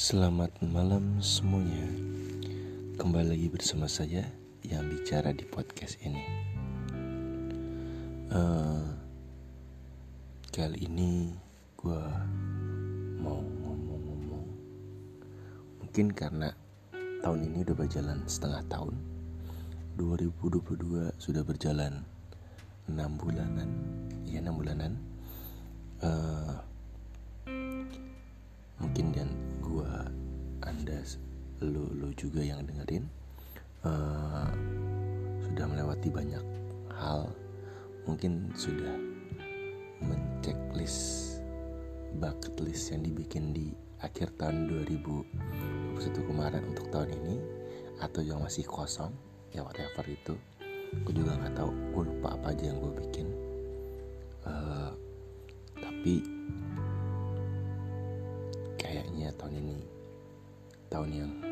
Selamat malam semuanya. Kembali lagi bersama saya Yang bicara di podcast ini. Uh, Kali ini Gue Mau ngomong-ngomong. Mungkin karena Tahun ini udah berjalan setengah tahun. 2022 sudah berjalan 6 bulanan. Ya 6 bulanan. Uh, lu lu juga yang dengerin uh, sudah melewati banyak hal. Mungkin sudah menceklis bucket list yang dibikin di akhir tahun 2021 kemarin untuk tahun ini atau yang masih kosong ya whatever itu. Gue juga nggak tahu gue lupa apa aja yang gue bikin. Uh, tapi kayaknya tahun ini tahun yang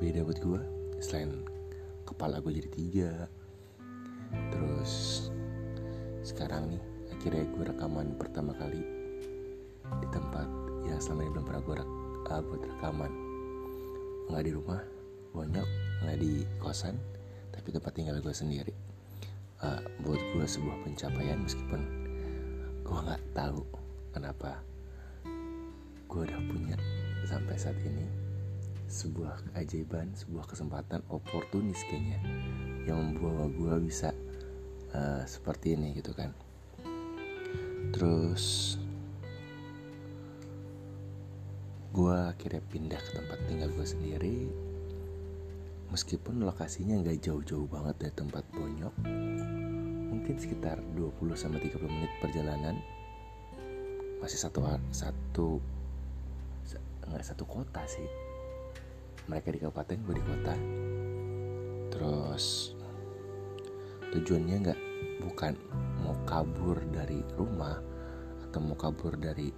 berbeda buat gue selain kepala gue jadi tiga. Terus sekarang nih akhirnya gue rekaman pertama kali di tempat ya selama ini belum pernah gue rek, uh, buat rekaman. Nggak di rumah banyak nggak di kosan tapi tempat tinggal gue sendiri. Uh, buat gue sebuah pencapaian meskipun gue nggak tahu kenapa gue udah punya sampai saat ini sebuah keajaiban, sebuah kesempatan oportunis kayaknya yang membawa gue bisa uh, seperti ini gitu kan. Terus gue akhirnya pindah ke tempat tinggal gue sendiri. Meskipun lokasinya nggak jauh-jauh banget dari tempat bonyok mungkin sekitar 20-30 menit perjalanan. Masih satu satu nggak satu kota sih mereka di kabupaten gue di kota. Terus tujuannya nggak bukan mau kabur dari rumah atau mau kabur dari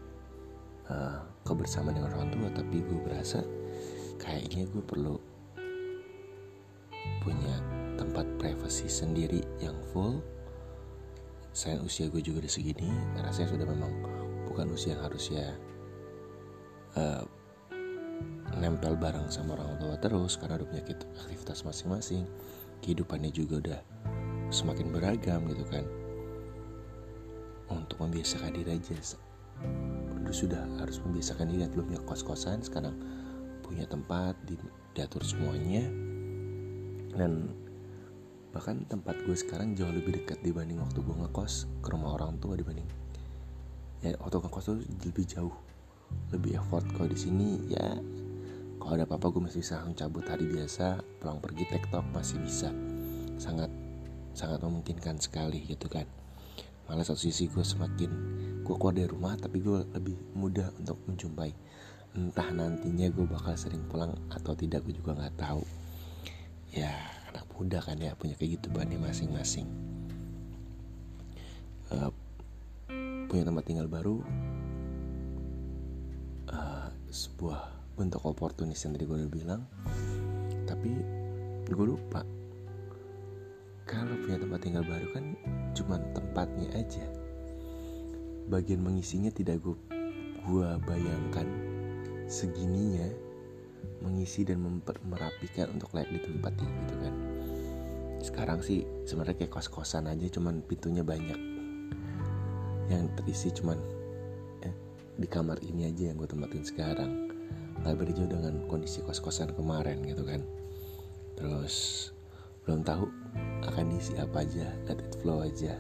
uh, kebersamaan dengan orang tua tapi gue berasa kayaknya gue perlu punya tempat privasi sendiri yang full. Saya usia gue juga udah segini rasanya sudah memang bukan usia yang harus ya uh, nempel bareng sama orang tua terus karena udah punya aktivitas masing-masing. Kehidupannya juga udah semakin beragam gitu kan. Untuk membiasakan diri aja udah sudah harus membiasakan diri belum punya kos-kosan sekarang punya tempat di, diatur semuanya. Dan bahkan tempat gue sekarang jauh lebih dekat dibanding waktu gue ngekos ke rumah orang tua dibanding. Ya waktu ngekos tuh lebih jauh lebih effort. Kalau di sini ya kalau ada apa-apa gue masih bisa cabut hari biasa pulang pergi tiktok masih bisa. Sangat sangat memungkinkan sekali gitu kan. Malah satu sisi gue semakin gue keluar dari rumah tapi gue lebih mudah untuk menjumpai. Entah nantinya gue bakal sering pulang atau tidak gue juga nggak tahu. Ya anak muda kan ya punya kayak gitu kehidupannya masing-masing. Uh, punya tempat tinggal baru uh, sebuah bentuk oportunis yang tadi gue udah bilang tapi gue lupa. Kalau punya tempat tinggal baru kan cuma tempatnya aja. Bagian mengisinya tidak gue gue bayangkan segininya mengisi dan merapikan untuk layak di tempat gitu kan. Sekarang sih sebenarnya kayak kos-kosan aja cuman pintunya banyak. Yang terisi cuman eh, di kamar ini aja yang gue tempatin sekarang nggak beda jauh dengan kondisi kos-kosan kemarin gitu kan. Terus belum tahu akan diisi apa aja let it flow aja.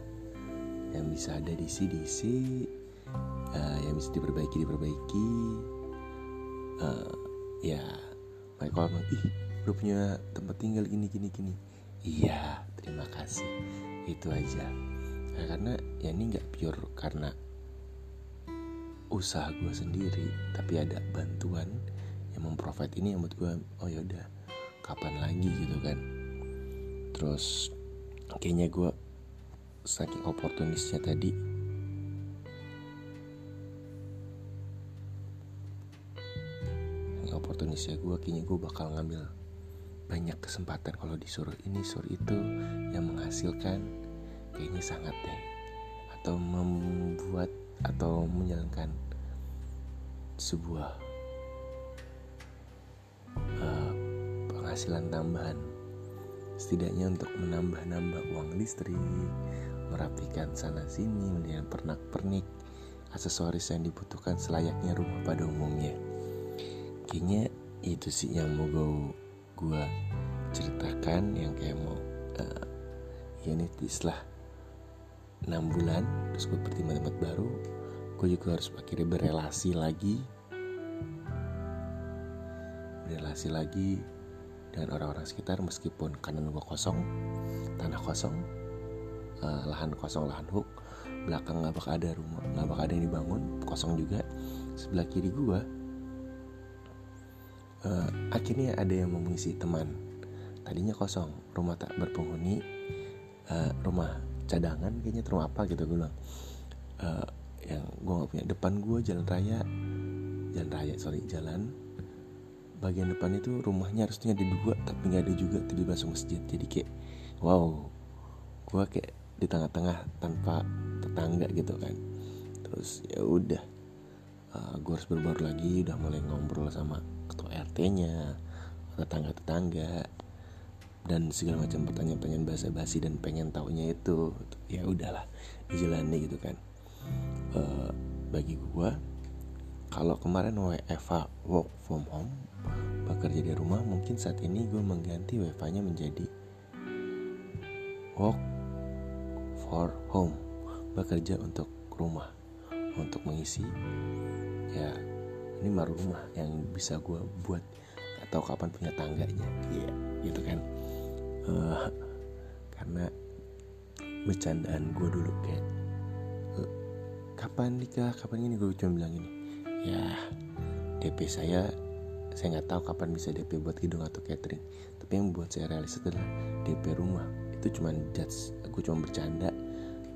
Yang bisa ada diisi diisi. Uh, yang bisa diperbaiki diperbaiki. Uh, ya mereka kalau ih lu punya tempat tinggal gini gini gini. Iya terima kasih. Itu aja. Nah, karena ya ini nggak pure karena usaha gue sendiri tapi ada bantuan yang memprovide ini yang buat gue oh ya udah kapan lagi gitu kan. Terus kayaknya gue saking oportunisnya tadi saking oportunisnya gue kayaknya gue bakal ngambil banyak kesempatan kalau disuruh ini suruh itu yang menghasilkan kayaknya sangat deh. Atau membuat atau menjalankan sebuah uh, penghasilan tambahan. Setidaknya untuk menambah-nambah uang listrik merapikan sana sini melihat pernak-pernik aksesoris yang dibutuhkan selayaknya rumah pada umumnya. Kayaknya itu sih yang mau gue gue ceritakan yang kayak mau uh, ya setelah 6 bulan terus gue bertimbang tempat baru gue juga harus akhirnya berelasi lagi. Berelasi lagi dengan orang-orang sekitar meskipun kanan gue kosong tanah kosong uh, lahan kosong lahan hook belakang nggak bakal ada rumah nggak bakal ada yang dibangun kosong juga. Sebelah kiri gue uh, akhirnya ada yang mengisi teman. Tadinya kosong rumah tak berpenghuni uh, rumah cadangan kayaknya rumah apa gitu gue bilang uh, yang gue nggak punya depan gue jalan raya jalan raya sorry jalan bagian depan itu rumahnya harusnya ada dua tapi nggak ada juga tiba masuk masjid. Jadi kayak wow gue kayak di tengah-tengah tanpa tetangga gitu kan. Terus ya udah uh, eh, gue harus berbaur lagi udah mulai ngobrol sama ketua RT-nya tetangga-tetangga dan segala macam pertanyaan-pertanyaan basa-basi dan pengen taunya itu ya udahlah dijalani gitu kan. Uh, bagi gua kalau kemarin WFA work from home bekerja di rumah mungkin saat ini gue mengganti WFA nya menjadi work for home bekerja untuk rumah untuk mengisi ya ini baru rumah yang bisa gue buat atau kapan punya tangganya ya gitu kan uh, karena bercandaan gue dulu kayak uh, kapan nikah? Kapan ini? Gue cuma bilang ini ya DP saya saya nggak tahu kapan bisa DP buat hidung atau catering. Tapi yang buat saya realis adalah DP rumah. Itu cuma judge. Aku cuma bercanda.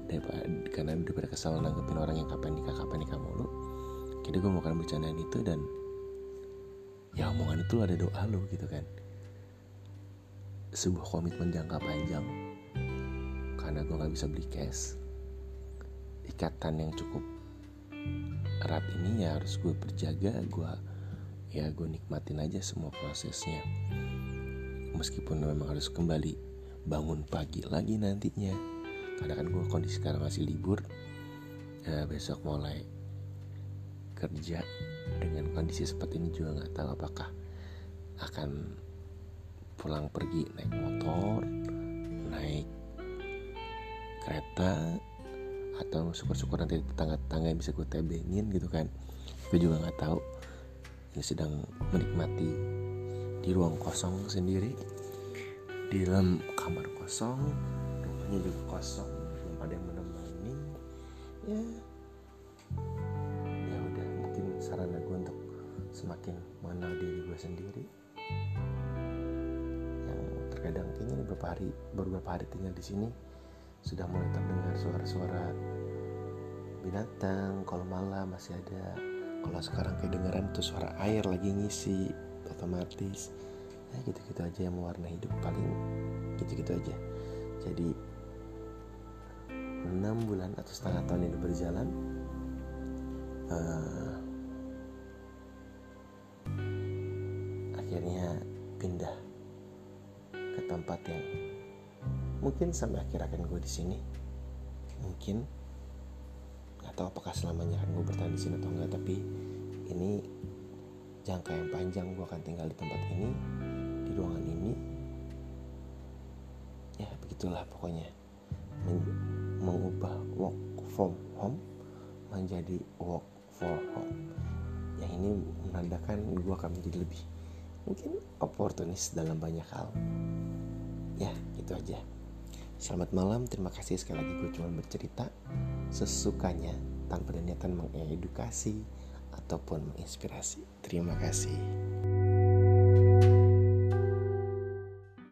Daripada karena daripada kesal nanggepin orang yang kapan nikah kapan nikah mulu. Jadi gue mau kan bercandaan itu dan ya omongan itu ada doa lo gitu kan sebuah komitmen jangka panjang. Karena gue nggak bisa beli cash. Ikatan yang cukup erat ini ya harus gue berjaga gue ya gue nikmatin aja semua prosesnya. Meskipun memang harus kembali bangun pagi lagi nantinya. Karena kan gue kondisi sekarang masih libur. Ya besok mulai kerja dengan kondisi seperti ini juga nggak tahu apakah akan pulang pergi naik motor naik kereta atau syukur-syukur nanti tetangga-tetangga yang bisa gue tebengin gitu kan. Gue juga nggak tahu ini sedang menikmati di ruang kosong sendiri di dalam kamar kosong rumahnya juga kosong belum ada yang menemani. Ya ya udah mungkin sarana gue untuk semakin mengenal diri gue sendiri kadang kayaknya beberapa hari beberapa hari tinggal di sini sudah mulai terdengar suara-suara binatang kalau malam masih ada. Kalau sekarang kedengaran tuh suara air lagi ngisi otomatis. Ya gitu-gitu aja yang mewarnai hidup paling gitu-gitu aja. Jadi enam bulan atau setengah tahun ini berjalan uh, akhirnya pindah tempat yang mungkin sampai akhir akan gue di sini. Mungkin. Nggak tahu apakah selamanya akan gue bertahan di sini atau enggak tapi ini jangka yang panjang gue akan tinggal di tempat ini di ruangan ini. Ya begitulah pokoknya. Men mengubah work from home menjadi work for home. Yang ini menandakan gue akan menjadi lebih mungkin oportunis dalam banyak hal ya gitu aja. Selamat malam terima kasih sekali lagi gue cuma bercerita sesukanya tanpa niatan mengedukasi ataupun menginspirasi. Terima kasih